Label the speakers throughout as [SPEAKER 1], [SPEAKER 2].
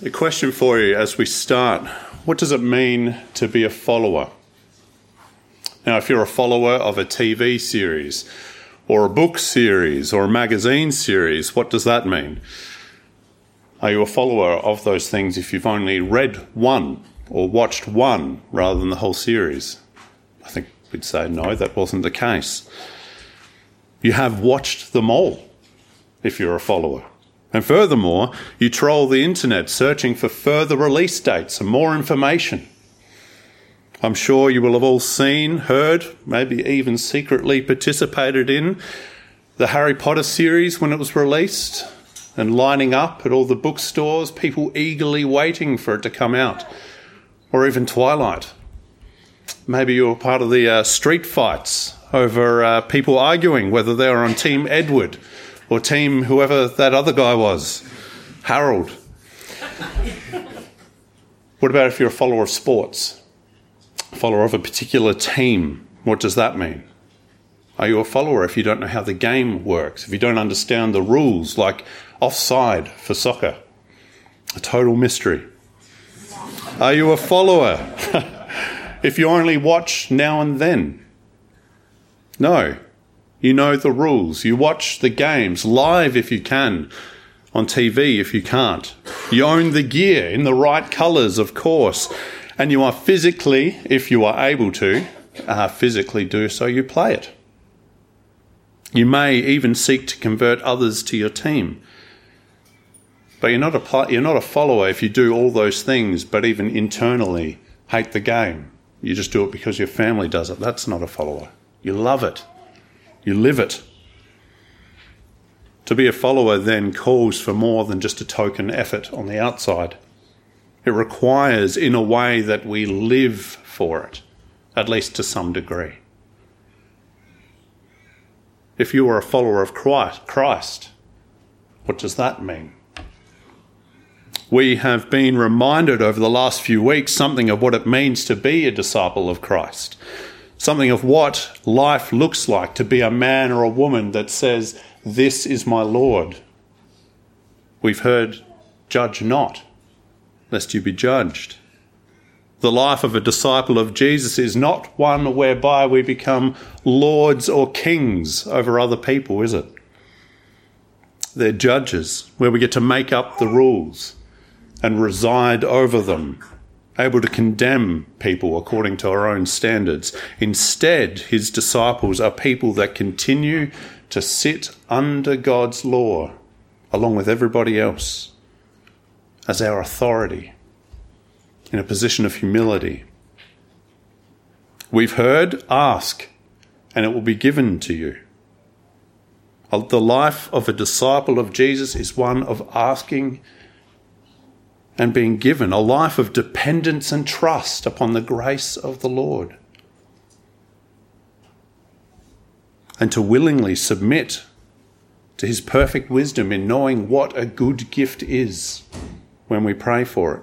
[SPEAKER 1] A question for you as we start. What does it mean to be a follower? Now, if you're a follower of a TV series, or a book series, or a magazine series, what does that mean? Are you a follower of those things if you've only read one or watched one rather than the whole series? I think we'd say no, that wasn't the case. You have watched them all if you're a follower. And furthermore, you troll the internet searching for further release dates and more information. I'm sure you will have all seen, heard, maybe even secretly participated in the Harry Potter series when it was released and lining up at all the bookstores, people eagerly waiting for it to come out, or even Twilight. Maybe you were part of the uh, street fights over uh, people arguing whether they were on Team Edward or team whoever that other guy was, Harold. what about if you're a follower of sports, follower of a particular team? What does that mean? Are you a follower if you don't know how the game works, if you don't understand the rules, like offside for soccer? A total mystery. Are you a follower if you only watch now and then? No. You know the rules. You watch the games live if you can, on TV if you can't. You own the gear in the right colours, of course. And you are physically, if you are able to, uh, physically do so, you play it. You may even seek to convert others to your team. But you're not a, you're not a follower if you do all those things, but even internally hate the game. You just do it because your family does it. That's not a follower. You love it. You live it. To be a follower then calls for more than just a token effort on the outside. It requires, in a way, that we live for it, at least to some degree. If you are a follower of Christ, what does that mean? We have been reminded over the last few weeks something of what it means to be a disciple of Christ something of what life looks like to be a man or a woman that says, This is my Lord. We've heard, Judge not, lest you be judged. The life of a disciple of Jesus is not one whereby we become lords or kings over other people, is it? They're judges, where we get to make up the rules and reside over them able to condemn people according to our own standards. Instead, his disciples are people that continue to sit under God's law along with everybody else as our authority in a position of humility. We've heard, ask, and it will be given to you. The life of a disciple of Jesus is one of asking and being given a life of dependence and trust upon the grace of the Lord. And to willingly submit to his perfect wisdom in knowing what a good gift is when we pray for it.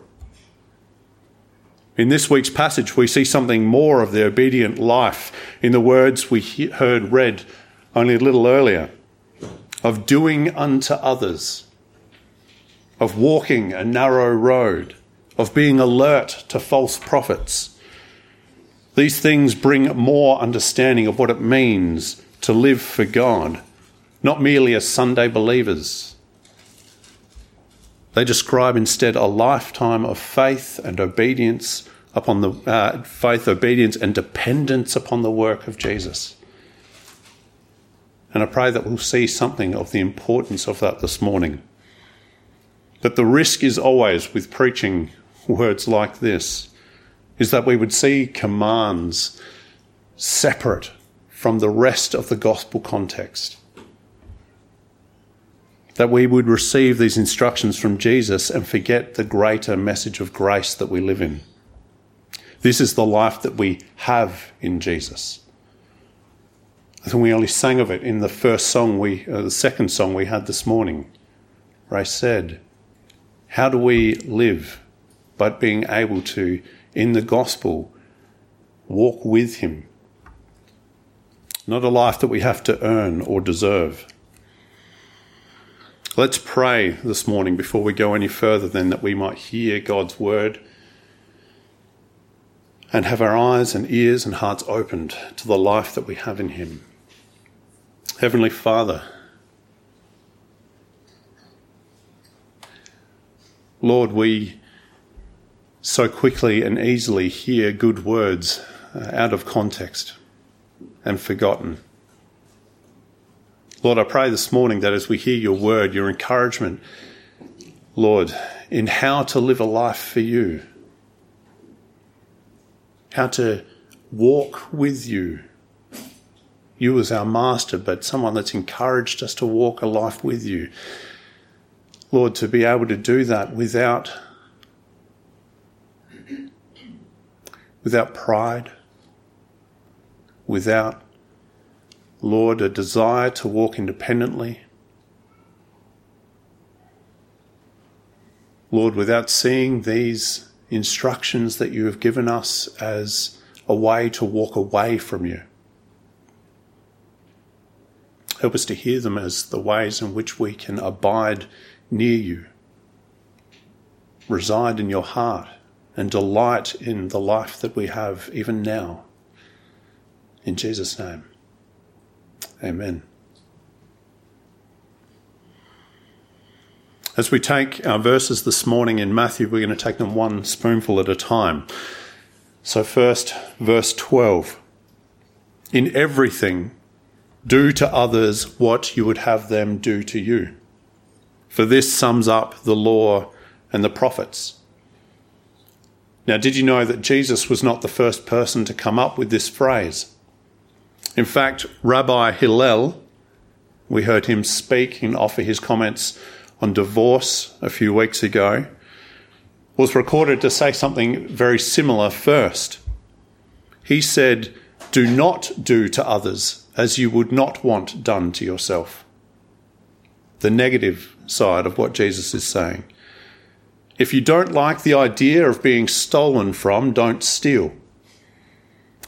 [SPEAKER 1] In this week's passage, we see something more of the obedient life in the words we heard read only a little earlier of doing unto others of walking a narrow road, of being alert to false prophets. These things bring more understanding of what it means to live for God, not merely as Sunday believers. They describe instead a lifetime of faith and obedience upon the uh, faith, obedience, and dependence upon the work of Jesus. And I pray that we'll see something of the importance of that this morning. But the risk is always with preaching words like this is that we would see commands separate from the rest of the gospel context. That we would receive these instructions from Jesus and forget the greater message of grace that we live in. This is the life that we have in Jesus. I think we only sang of it in the first song we, uh, the second song we had this morning, I said, how do we live? But being able to, in the gospel, walk with Him. Not a life that we have to earn or deserve. Let's pray this morning before we go any further, then, that we might hear God's word and have our eyes and ears and hearts opened to the life that we have in Him. Heavenly Father, Lord, we so quickly and easily hear good words uh, out of context and forgotten. Lord, I pray this morning that as we hear your word, your encouragement, Lord, in how to live a life for you, how to walk with you, you as our master, but someone that's encouraged us to walk a life with you. Lord, to be able to do that without without pride, without Lord, a desire to walk independently. Lord, without seeing these instructions that you have given us as a way to walk away from you. Help us to hear them as the ways in which we can abide near you, reside in your heart, and delight in the life that we have even now. In Jesus' name. Amen. As we take our verses this morning in Matthew, we're going to take them one spoonful at a time. So, first, verse 12. In everything, do to others what you would have them do to you. For this sums up the law and the prophets. Now, did you know that Jesus was not the first person to come up with this phrase? In fact, Rabbi Hillel, we heard him speak and offer his comments on divorce a few weeks ago, was recorded to say something very similar first. He said, Do not do to others as you would not want done to yourself. The negative side of what Jesus is saying. If you don't like the idea of being stolen from, don't steal.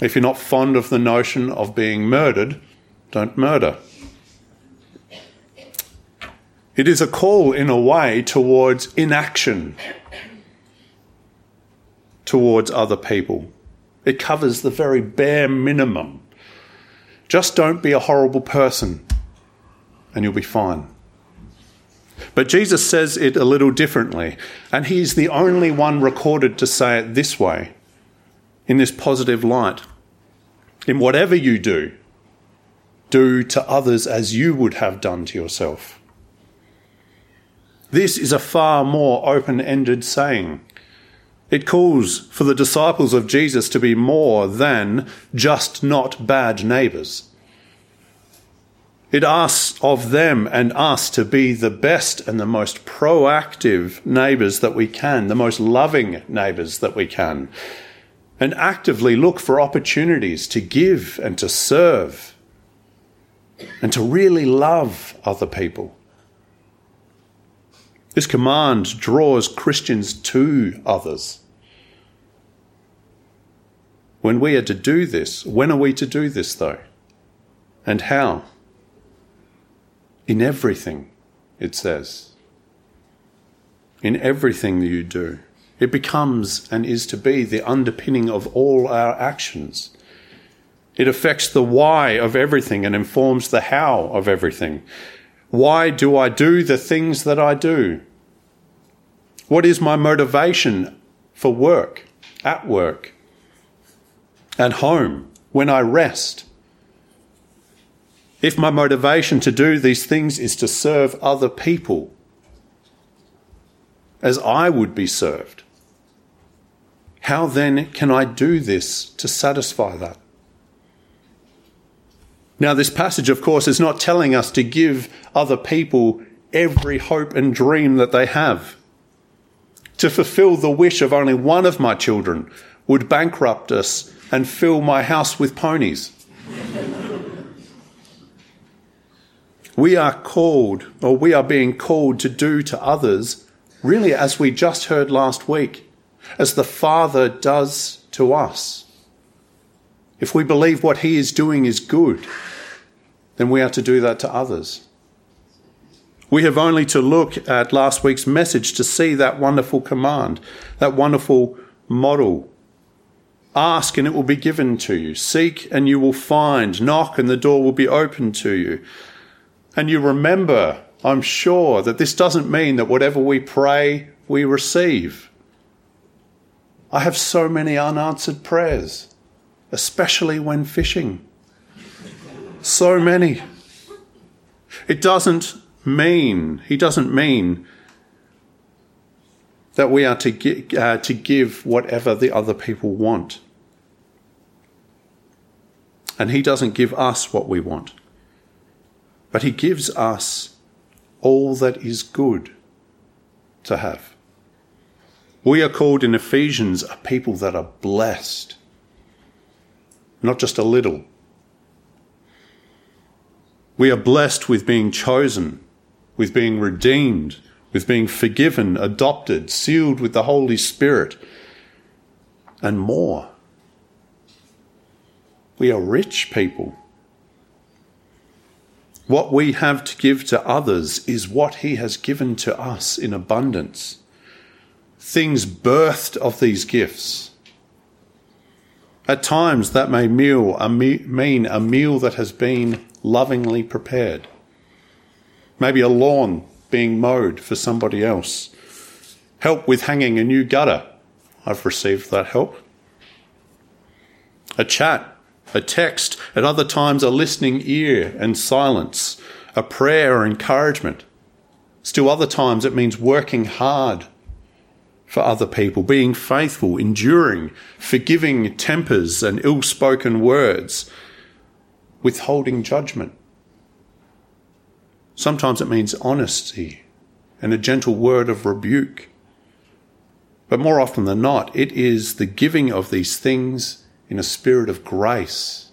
[SPEAKER 1] If you're not fond of the notion of being murdered, don't murder. It is a call, in a way, towards inaction towards other people. It covers the very bare minimum. Just don't be a horrible person, and you'll be fine. But Jesus says it a little differently, and he's the only one recorded to say it this way in this positive light. In whatever you do, do to others as you would have done to yourself. This is a far more open ended saying. It calls for the disciples of Jesus to be more than just not bad neighbours. It asks of them and us to be the best and the most proactive neighbours that we can, the most loving neighbours that we can, and actively look for opportunities to give and to serve and to really love other people. This command draws Christians to others. When we are to do this, when are we to do this though? And how? In everything, it says. In everything that you do. It becomes and is to be the underpinning of all our actions. It affects the why of everything and informs the how of everything. Why do I do the things that I do? What is my motivation for work, at work, at home, when I rest? If my motivation to do these things is to serve other people as I would be served, how then can I do this to satisfy that? Now, this passage, of course, is not telling us to give other people every hope and dream that they have. To fulfill the wish of only one of my children would bankrupt us and fill my house with ponies. We are called, or we are being called to do to others, really as we just heard last week, as the Father does to us. If we believe what He is doing is good, then we are to do that to others. We have only to look at last week's message to see that wonderful command, that wonderful model. Ask and it will be given to you. Seek and you will find. Knock and the door will be opened to you. And you remember, I'm sure, that this doesn't mean that whatever we pray, we receive. I have so many unanswered prayers, especially when fishing. So many. It doesn't mean, he doesn't mean that we are to, gi- uh, to give whatever the other people want. And he doesn't give us what we want, but he gives us all that is good to have. We are called in Ephesians a people that are blessed, not just a little. We are blessed with being chosen, with being redeemed, with being forgiven, adopted, sealed with the Holy Spirit, and more. We are rich people. What we have to give to others is what He has given to us in abundance. Things birthed of these gifts. At times, that may meal, a me- mean a meal that has been lovingly prepared. Maybe a lawn being mowed for somebody else. Help with hanging a new gutter. I've received that help. A chat, a text, at other times a listening ear and silence, a prayer or encouragement. Still, other times it means working hard for other people, being faithful, enduring, forgiving tempers and ill spoken words, withholding judgment. Sometimes it means honesty and a gentle word of rebuke. But more often than not, it is the giving of these things in a spirit of grace.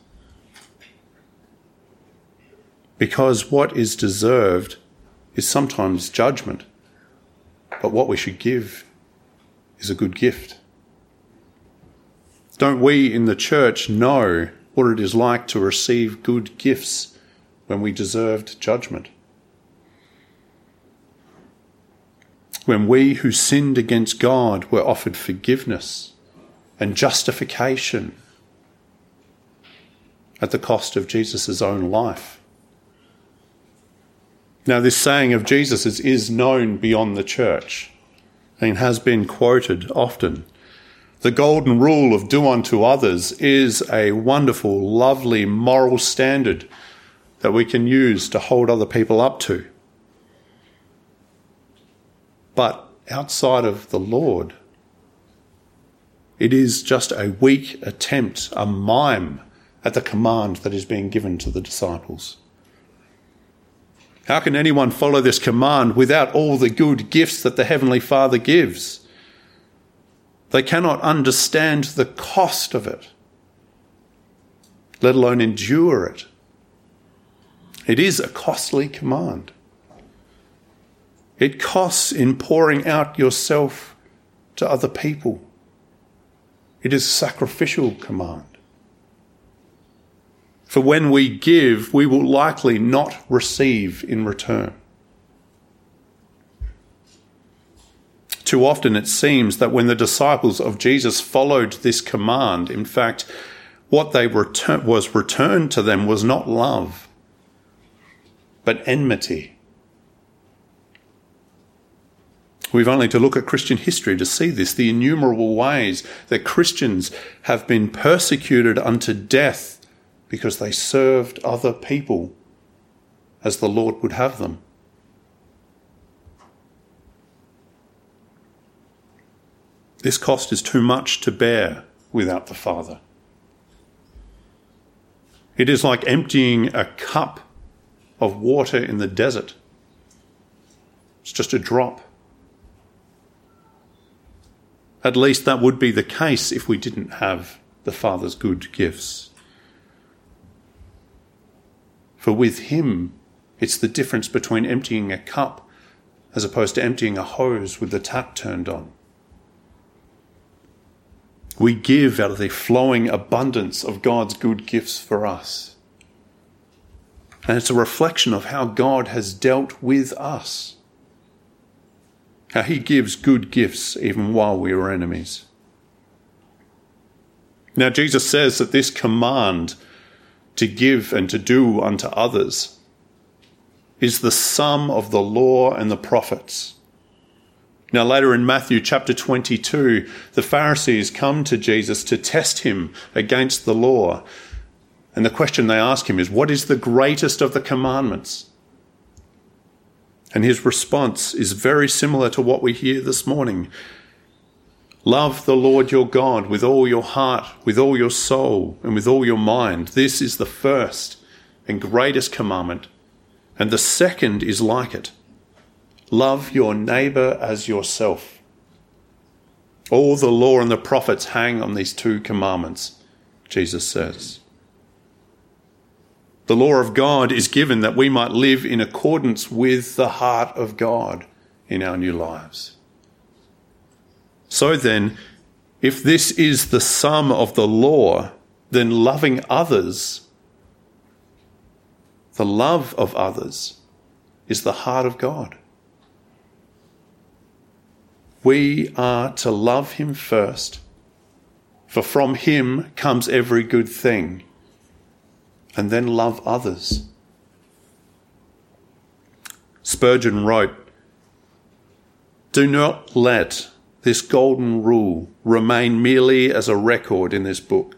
[SPEAKER 1] Because what is deserved is sometimes judgment, but what we should give is a good gift. Don't we in the church know what it is like to receive good gifts when we deserved judgment? When we who sinned against God were offered forgiveness and justification at the cost of Jesus' own life. Now, this saying of Jesus is known beyond the church and has been quoted often. The golden rule of do unto others is a wonderful, lovely moral standard that we can use to hold other people up to. But outside of the Lord, it is just a weak attempt, a mime at the command that is being given to the disciples. How can anyone follow this command without all the good gifts that the Heavenly Father gives? They cannot understand the cost of it, let alone endure it. It is a costly command. It costs in pouring out yourself to other people. It is a sacrificial command. For when we give, we will likely not receive in return. Too often it seems that when the disciples of Jesus followed this command, in fact, what they return, was returned to them was not love, but enmity. We've only to look at Christian history to see this the innumerable ways that Christians have been persecuted unto death because they served other people as the Lord would have them. This cost is too much to bear without the Father. It is like emptying a cup of water in the desert. It's just a drop. At least that would be the case if we didn't have the Father's good gifts. For with Him, it's the difference between emptying a cup as opposed to emptying a hose with the tap turned on. We give out of the flowing abundance of God's good gifts for us. And it's a reflection of how God has dealt with us. How he gives good gifts even while we are enemies. Now, Jesus says that this command to give and to do unto others is the sum of the law and the prophets. Now, later in Matthew chapter 22, the Pharisees come to Jesus to test him against the law. And the question they ask him is, What is the greatest of the commandments? And his response is very similar to what we hear this morning. Love the Lord your God with all your heart, with all your soul, and with all your mind. This is the first and greatest commandment. And the second is like it love your neighbor as yourself. All the law and the prophets hang on these two commandments, Jesus says. The law of God is given that we might live in accordance with the heart of God in our new lives. So then, if this is the sum of the law, then loving others, the love of others, is the heart of God. We are to love Him first, for from Him comes every good thing and then love others. Spurgeon wrote, Do not let this golden rule remain merely as a record in this book,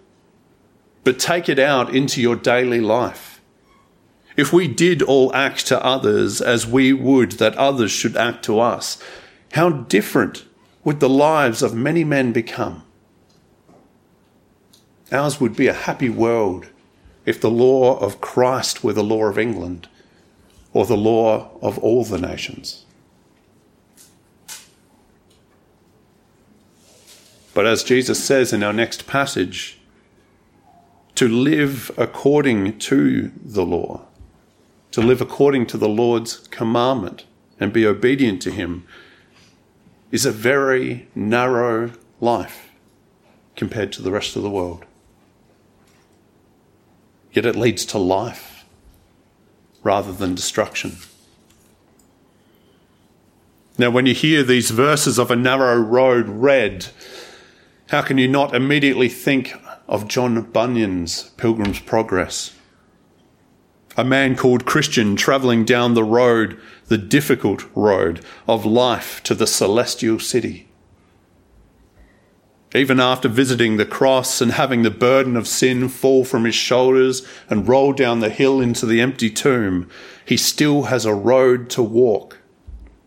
[SPEAKER 1] but take it out into your daily life. If we did all act to others as we would that others should act to us, how different would the lives of many men become? Ours would be a happy world if the law of Christ were the law of England or the law of all the nations. But as Jesus says in our next passage, to live according to the law, to live according to the Lord's commandment and be obedient to Him, is a very narrow life compared to the rest of the world yet it leads to life rather than destruction. Now, when you hear these verses of a narrow road read, how can you not immediately think of John Bunyan's Pilgrim's Progress? A man called Christian travelling down the road, the difficult road of life to the celestial city. Even after visiting the cross and having the burden of sin fall from his shoulders and roll down the hill into the empty tomb, he still has a road to walk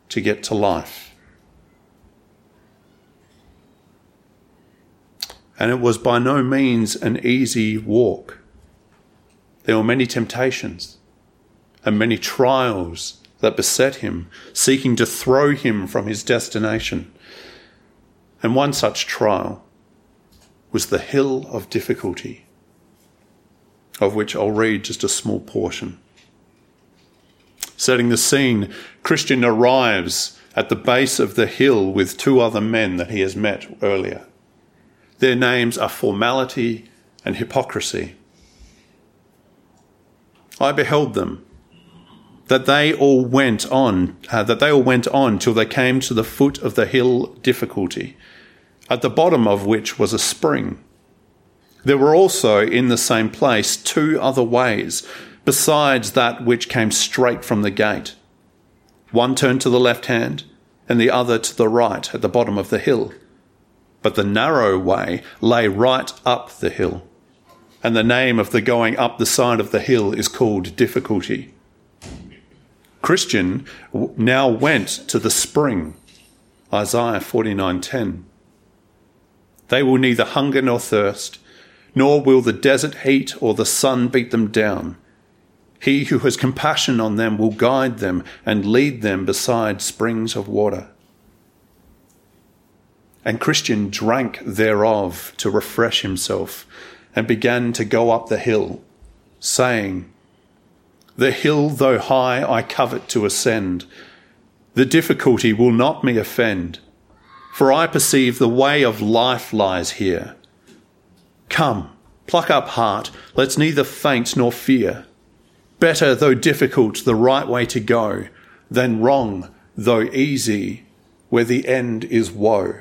[SPEAKER 1] to get to life. And it was by no means an easy walk. There were many temptations and many trials that beset him, seeking to throw him from his destination. And one such trial was the hill of difficulty, of which I'll read just a small portion. Setting the scene, Christian arrives at the base of the hill with two other men that he has met earlier. Their names are formality and hypocrisy. I beheld them, that they all went on, uh, that they all went on till they came to the foot of the hill difficulty at the bottom of which was a spring. There were also in the same place two other ways, besides that which came straight from the gate. One turned to the left hand, and the other to the right at the bottom of the hill. But the narrow way lay right up the hill, and the name of the going up the side of the hill is called difficulty. Christian now went to the spring, Isaiah 49:10. They will neither hunger nor thirst, nor will the desert heat or the sun beat them down. He who has compassion on them will guide them and lead them beside springs of water. And Christian drank thereof to refresh himself and began to go up the hill, saying, The hill, though high, I covet to ascend. The difficulty will not me offend for I perceive the way of life lies here. Come, pluck up heart, let's neither faint nor fear. Better, though difficult, the right way to go, than wrong, though easy, where the end is woe.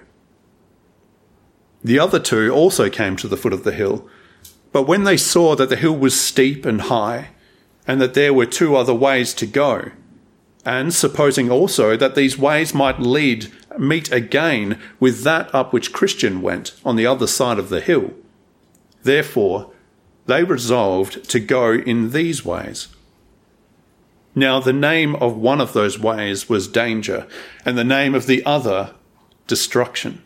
[SPEAKER 1] The other two also came to the foot of the hill, but when they saw that the hill was steep and high, and that there were two other ways to go, and supposing also that these ways might lead meet again with that up which Christian went on the other side of the hill, therefore they resolved to go in these ways. Now, the name of one of those ways was danger, and the name of the other, destruction.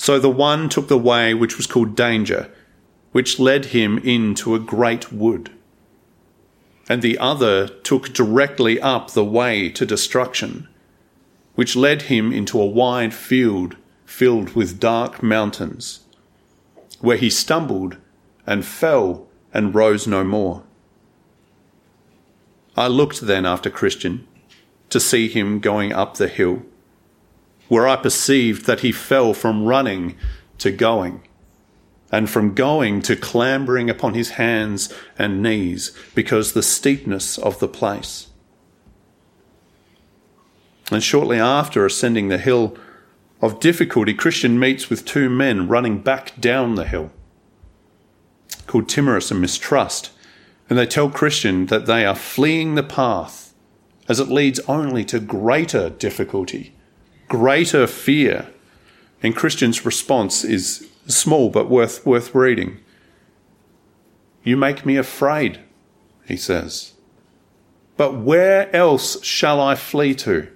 [SPEAKER 1] So the one took the way which was called danger, which led him into a great wood. And the other took directly up the way to destruction, which led him into a wide field filled with dark mountains, where he stumbled and fell and rose no more. I looked then after Christian to see him going up the hill where I perceived that he fell from running to going, and from going to clambering upon his hands and knees, because the steepness of the place. And shortly after ascending the hill of difficulty, Christian meets with two men running back down the hill, called Timorous and Mistrust, and they tell Christian that they are fleeing the path as it leads only to greater difficulty greater fear. And Christian's response is small but worth, worth reading. You make me afraid, he says. But where else shall I flee to?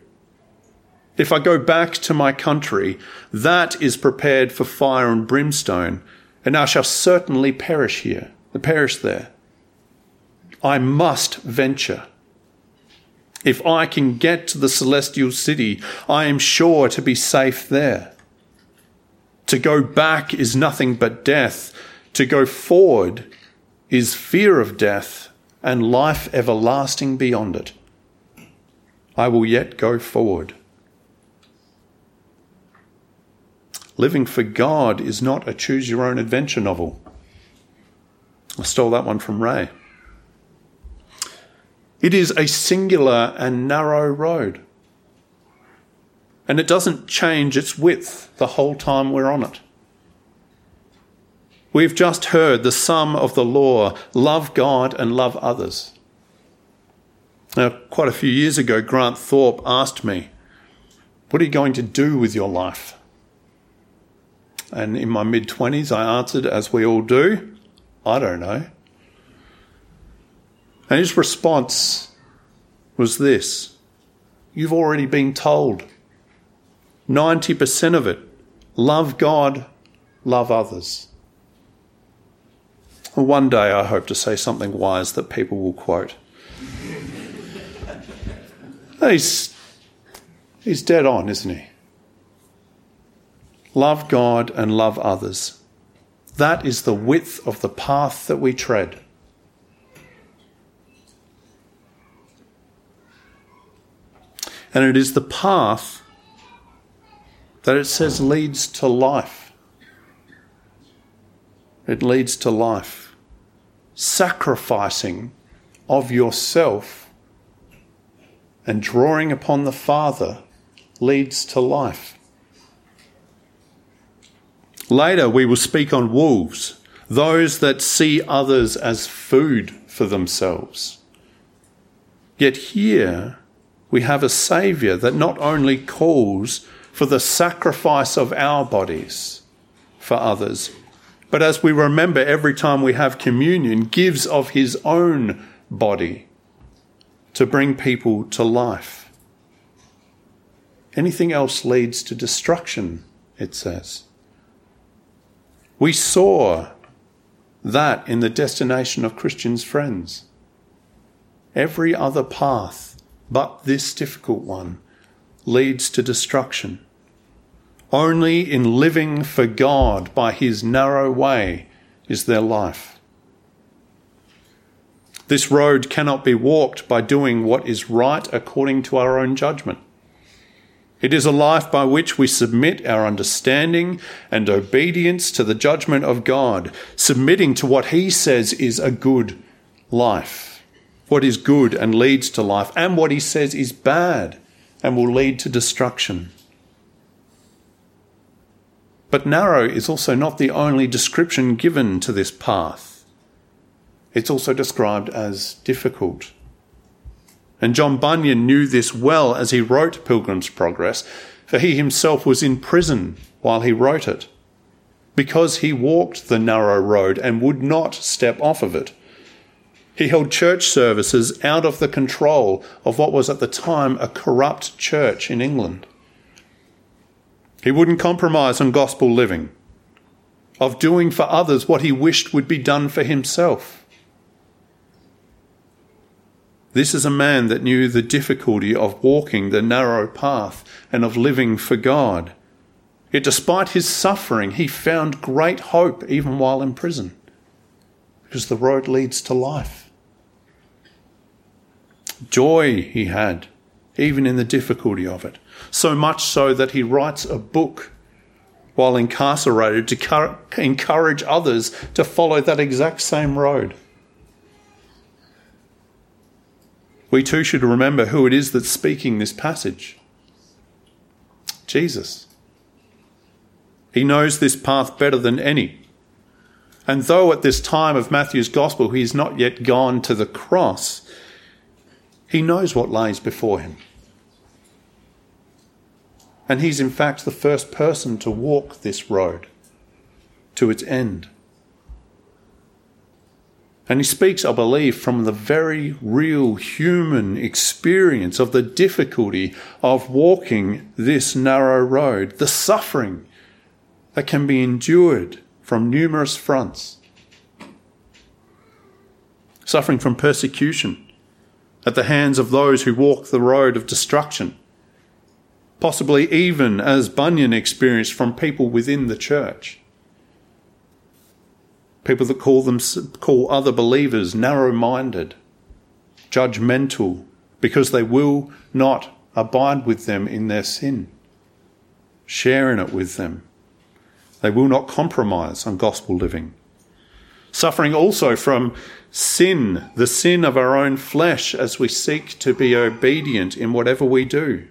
[SPEAKER 1] If I go back to my country, that is prepared for fire and brimstone, and I shall certainly perish here, perish there. I must venture. If I can get to the celestial city, I am sure to be safe there. To go back is nothing but death. To go forward is fear of death and life everlasting beyond it. I will yet go forward. Living for God is not a choose your own adventure novel. I stole that one from Ray. It is a singular and narrow road. And it doesn't change its width the whole time we're on it. We've just heard the sum of the law love God and love others. Now, quite a few years ago, Grant Thorpe asked me, What are you going to do with your life? And in my mid 20s, I answered, as we all do, I don't know. And his response was this You've already been told. 90% of it love God, love others. One day I hope to say something wise that people will quote. he's, he's dead on, isn't he? Love God and love others. That is the width of the path that we tread. And it is the path that it says leads to life. It leads to life. Sacrificing of yourself and drawing upon the Father leads to life. Later, we will speak on wolves, those that see others as food for themselves. Yet here, we have a Saviour that not only calls for the sacrifice of our bodies for others, but as we remember every time we have communion, gives of his own body to bring people to life. Anything else leads to destruction, it says. We saw that in the destination of Christians' friends. Every other path but this difficult one leads to destruction. Only in living for God by his narrow way is there life. This road cannot be walked by doing what is right according to our own judgment. It is a life by which we submit our understanding and obedience to the judgment of God, submitting to what He says is a good life. What is good and leads to life, and what he says is bad and will lead to destruction. But narrow is also not the only description given to this path. It's also described as difficult. And John Bunyan knew this well as he wrote Pilgrim's Progress, for he himself was in prison while he wrote it, because he walked the narrow road and would not step off of it. He held church services out of the control of what was at the time a corrupt church in England. He wouldn't compromise on gospel living, of doing for others what he wished would be done for himself. This is a man that knew the difficulty of walking the narrow path and of living for God. Yet, despite his suffering, he found great hope even while in prison, because the road leads to life. Joy he had, even in the difficulty of it so much so that he writes a book while incarcerated to encourage others to follow that exact same road. We too should remember who it is that's speaking this passage Jesus. He knows this path better than any. And though at this time of Matthew's Gospel he not yet gone to the cross, he knows what lies before him. And he's in fact the first person to walk this road to its end. And he speaks, I believe, from the very real human experience of the difficulty of walking this narrow road, the suffering that can be endured from numerous fronts. Suffering from persecution at the hands of those who walk the road of destruction possibly even as Bunyan experienced from people within the church. People that call them call other believers narrow-minded, judgmental, because they will not abide with them in their sin, share in it with them. They will not compromise on gospel living. Suffering also from sin, the sin of our own flesh, as we seek to be obedient in whatever we do.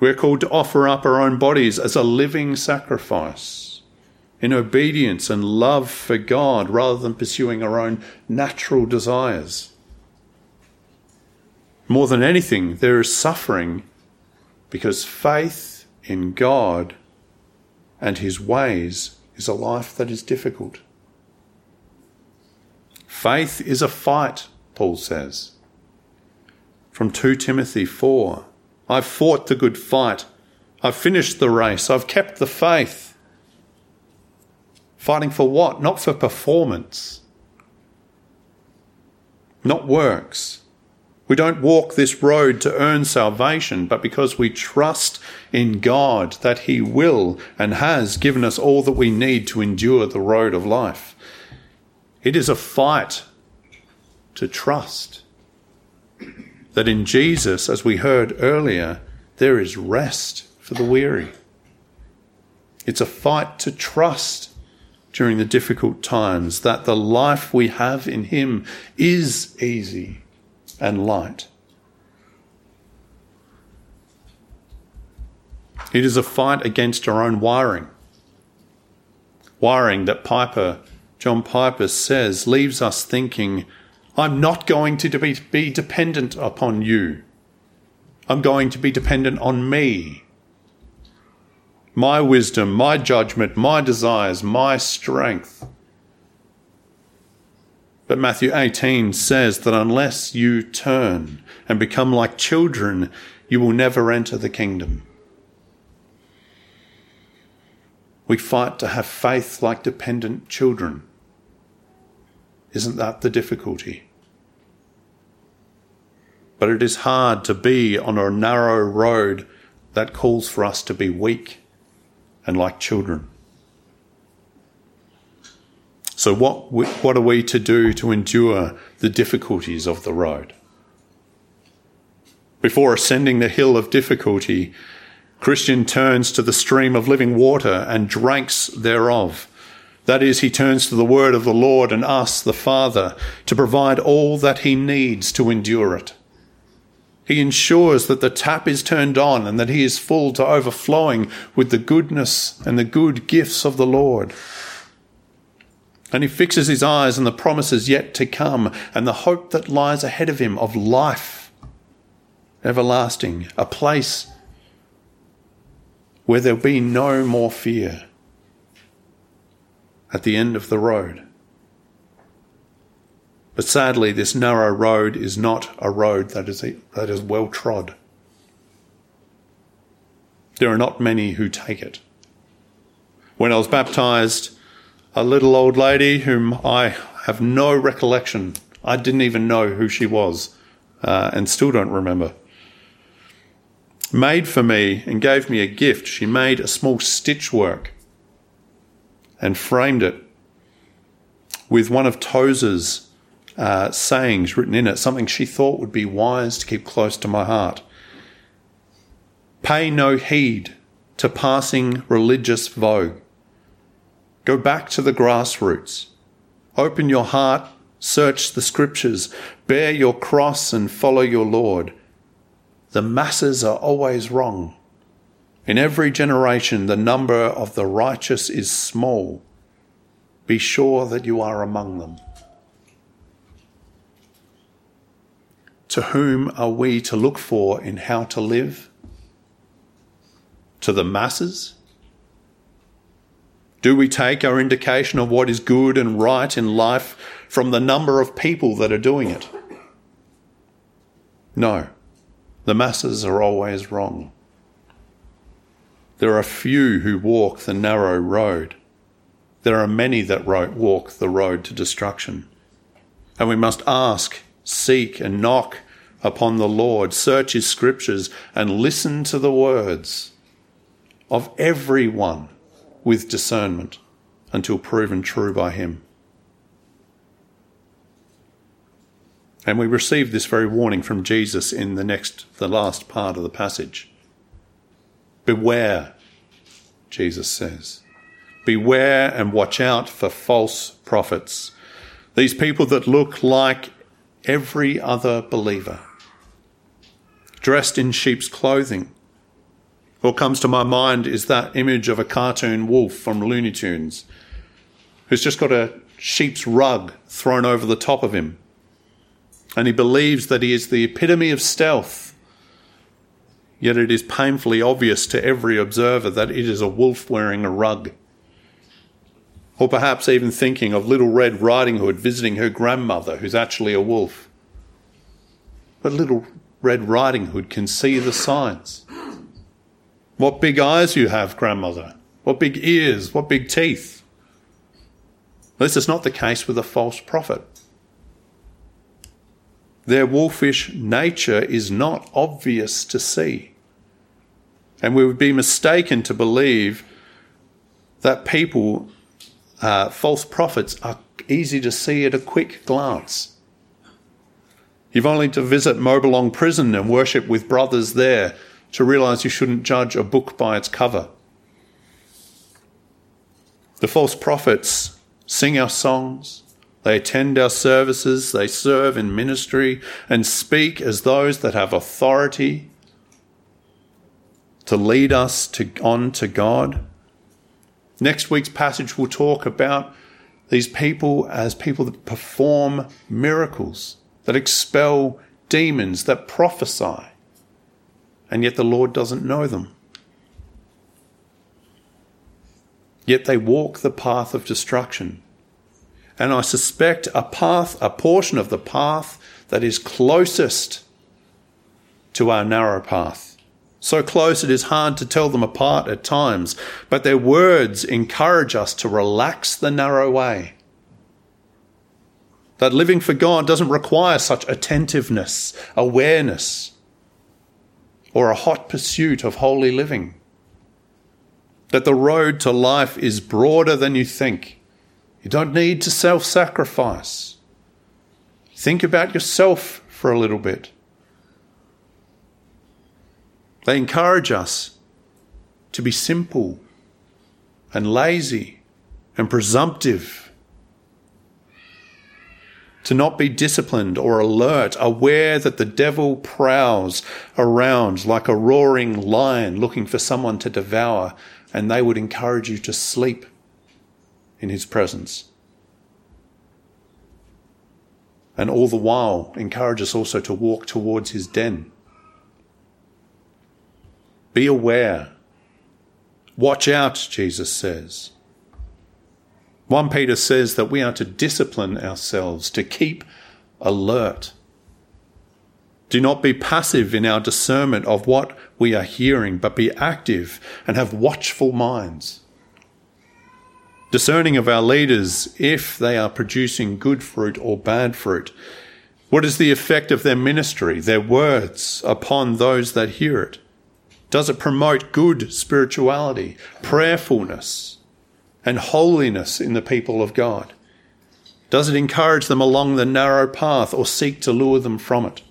[SPEAKER 1] We're called to offer up our own bodies as a living sacrifice in obedience and love for God rather than pursuing our own natural desires. More than anything, there is suffering because faith in God and His ways is a life that is difficult. Faith is a fight, Paul says. From 2 Timothy 4 I've fought the good fight. I've finished the race. I've kept the faith. Fighting for what? Not for performance, not works. We don't walk this road to earn salvation, but because we trust in God that He will and has given us all that we need to endure the road of life. It is a fight to trust that in Jesus, as we heard earlier, there is rest for the weary. It's a fight to trust during the difficult times that the life we have in Him is easy and light. It is a fight against our own wiring. Wiring that Piper, John Piper says, leaves us thinking I'm not going to be, be dependent upon you. I'm going to be dependent on me. My wisdom, my judgment, my desires, my strength. But Matthew 18 says that unless you turn and become like children, you will never enter the kingdom. We fight to have faith like dependent children. Isn't that the difficulty? But it is hard to be on a narrow road that calls for us to be weak and like children. So, what, what are we to do to endure the difficulties of the road? Before ascending the hill of difficulty, Christian turns to the stream of living water and drinks thereof. That is, he turns to the word of the Lord and asks the Father to provide all that he needs to endure it. He ensures that the tap is turned on and that he is full to overflowing with the goodness and the good gifts of the Lord. And he fixes his eyes on the promises yet to come and the hope that lies ahead of him of life everlasting, a place where there'll be no more fear at the end of the road. But sadly, this narrow road is not a road that is, that is well trod. There are not many who take it. When I was baptized, a little old lady whom I have no recollection, I didn't even know who she was, uh, and still don't remember, made for me and gave me a gift. She made a small stitch work and framed it with one of Tozer's uh, sayings written in it, something she thought would be wise to keep close to my heart. Pay no heed to passing religious vogue. Go back to the grassroots. Open your heart, search the scriptures, bear your cross and follow your Lord. The masses are always wrong. In every generation, the number of the righteous is small. Be sure that you are among them. To whom are we to look for in how to live? To the masses? Do we take our indication of what is good and right in life from the number of people that are doing it? No, the masses are always wrong. There are few who walk the narrow road. There are many that walk the road to destruction. And we must ask seek and knock upon the Lord, search his scriptures, and listen to the words of everyone with discernment until proven true by him. And we receive this very warning from Jesus in the next, the last part of the passage. Beware, Jesus says. Beware and watch out for false prophets. These people that look like every other believer, dressed in sheep's clothing. What comes to my mind is that image of a cartoon wolf from Looney Tunes who's just got a sheep's rug thrown over the top of him. And he believes that he is the epitome of stealth. Yet it is painfully obvious to every observer that it is a wolf wearing a rug or perhaps even thinking of Little Red Riding Hood visiting her grandmother, who's actually a wolf. But Little Red Riding Hood can see the signs. What big eyes you have, grandmother. What big ears, what big teeth. This is not the case with a false prophet. Their wolfish nature is not obvious to see. And we would be mistaken to believe that people uh, false prophets are easy to see at a quick glance. You've only to visit Mobilong prison and worship with brothers there to realize you shouldn't judge a book by its cover. The false prophets sing our songs, they attend our services, they serve in ministry, and speak as those that have authority to lead us to, on to God. Next week's passage will talk about these people as people that perform miracles, that expel demons, that prophesy, and yet the Lord doesn't know them. Yet they walk the path of destruction. And I suspect a path, a portion of the path that is closest to our narrow path so close it is hard to tell them apart at times, but their words encourage us to relax the narrow way. That living for God doesn't require such attentiveness, awareness, or a hot pursuit of holy living. That the road to life is broader than you think. You don't need to self sacrifice. Think about yourself for a little bit. They encourage us to be simple and lazy and presumptive. To not be disciplined or alert, aware that the devil prowls around like a roaring lion looking for someone to devour, and they would encourage you to sleep in his presence. And all the while, encourage us also to walk towards his den. Be aware. Watch out, Jesus says. 1 Peter says that we are to discipline ourselves, to keep alert. Do not be passive in our discernment of what we are hearing, but be active and have watchful minds. Discerning of our leaders if they are producing good fruit or bad fruit. What is the effect of their ministry, their words upon those that hear it? Does it promote good spirituality, prayerfulness, and holiness in the people of God? Does it encourage them along the narrow path or seek to lure them from it?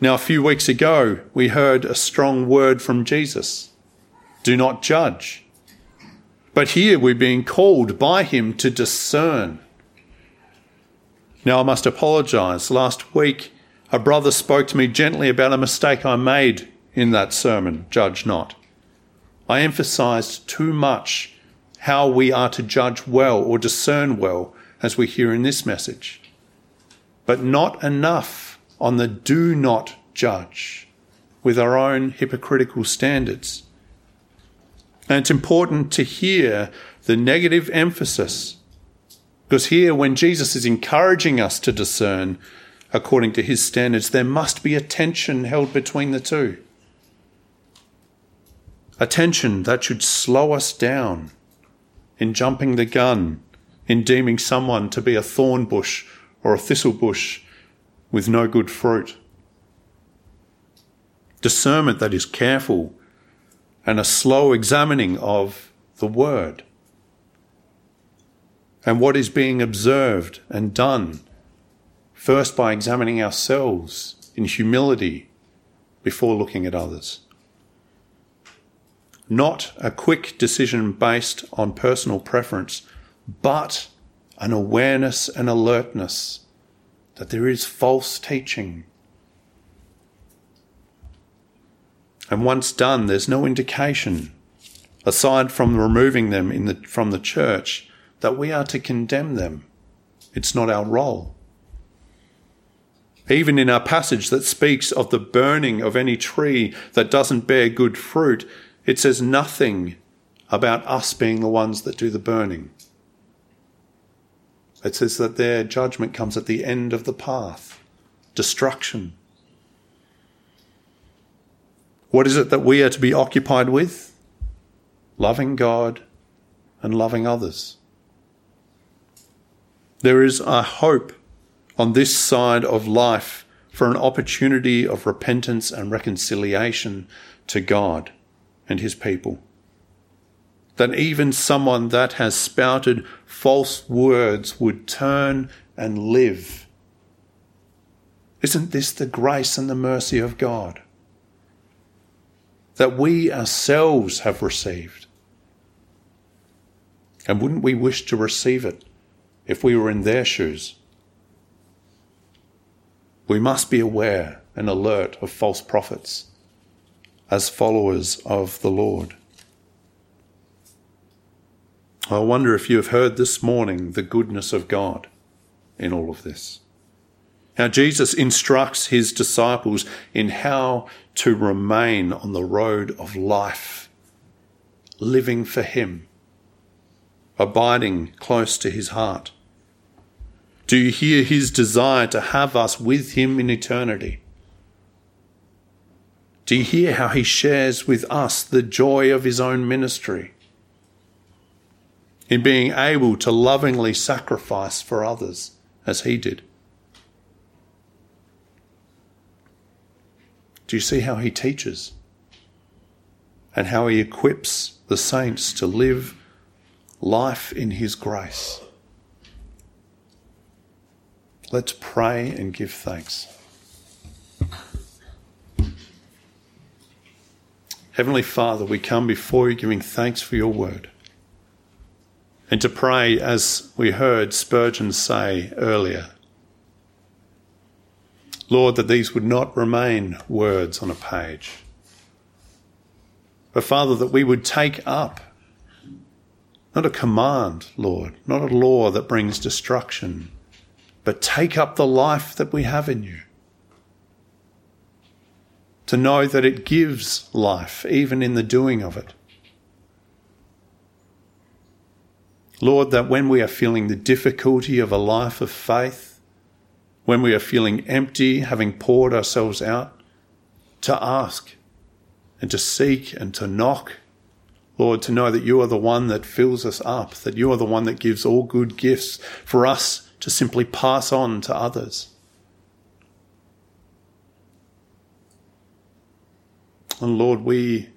[SPEAKER 1] Now, a few weeks ago, we heard a strong word from Jesus do not judge. But here we're being called by him to discern. Now, I must apologize. Last week, a brother spoke to me gently about a mistake I made in that sermon, Judge Not. I emphasized too much how we are to judge well or discern well, as we hear in this message, but not enough on the do not judge with our own hypocritical standards. And it's important to hear the negative emphasis because here, when Jesus is encouraging us to discern according to his standards, there must be a tension held between the two attention that should slow us down in jumping the gun, in deeming someone to be a thorn bush or a thistle bush with no good fruit. Discernment that is careful and a slow examining of the word and what is being observed and done, first by examining ourselves in humility before looking at others not a quick decision based on personal preference, but an awareness and alertness that there is false teaching. And once done, there's no indication, aside from removing them the, from the church, that we are to condemn them. It's not our role. Even in our passage that speaks of the burning of any tree that doesn't bear good fruit, it says nothing about us being the ones that do the burning. It says that their judgment comes at the end of the path destruction. What is it that we are to be occupied with? Loving God and loving others. There is a hope on this side of life for an opportunity of repentance and reconciliation to God and his people. That even someone that has spouted false words would turn and live. Isn't this the grace and the mercy of God? That we ourselves have received. And wouldn't we wish to receive it if we were in their shoes? We must be aware and alert of false prophets as followers of the Lord. I wonder if you have heard this morning the goodness of God in all of this. How Jesus instructs his disciples in how to remain on the road of life, living for him, abiding close to his heart. Do you hear his desire to have us with him in eternity? Do you hear how he shares with us the joy of his own ministry? In being able to lovingly sacrifice for others as he did. Do you see how he teaches? And how he equips the saints to live life in his grace? Let's pray and give thanks. Heavenly Father, we come before you giving thanks for your word. And to pray, as we heard Spurgeon say earlier, Lord, that these would not remain words on a page, but Father, that we would take up not a command, Lord, not a law that brings destruction, but take up the life that we have in you. To know that it gives life, even in the doing of it. Lord, that when we are feeling the difficulty of a life of faith, when we are feeling empty, having poured ourselves out, to ask and to seek and to knock. Lord, to know that you are the one that fills us up, that you are the one that gives all good gifts for us to simply pass on to others. And Lord, we,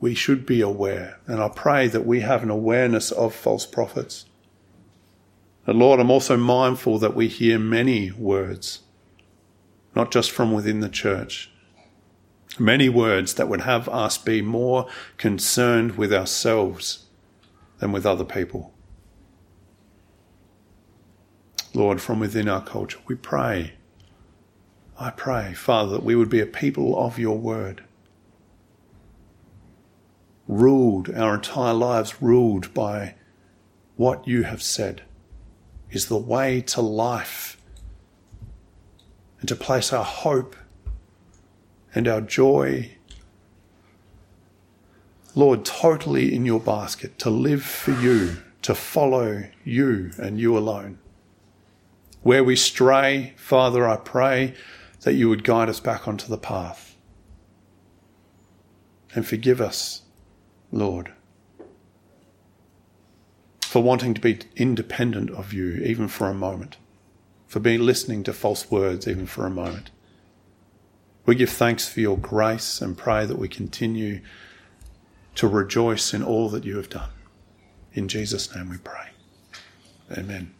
[SPEAKER 1] we should be aware, and I pray that we have an awareness of false prophets and Lord, I'm also mindful that we hear many words, not just from within the church, many words that would have us be more concerned with ourselves than with other people. Lord, from within our culture, we pray, I pray, Father, that we would be a people of your word. Ruled, our entire lives ruled by what you have said is the way to life and to place our hope and our joy, Lord, totally in your basket, to live for you, to follow you and you alone. Where we stray, Father, I pray that you would guide us back onto the path. And forgive us, Lord for wanting to be independent of you even for a moment, for being listening to false words even for a moment. We give thanks for your grace and pray that we continue to rejoice in all that you have done. In Jesus' name we pray. Amen.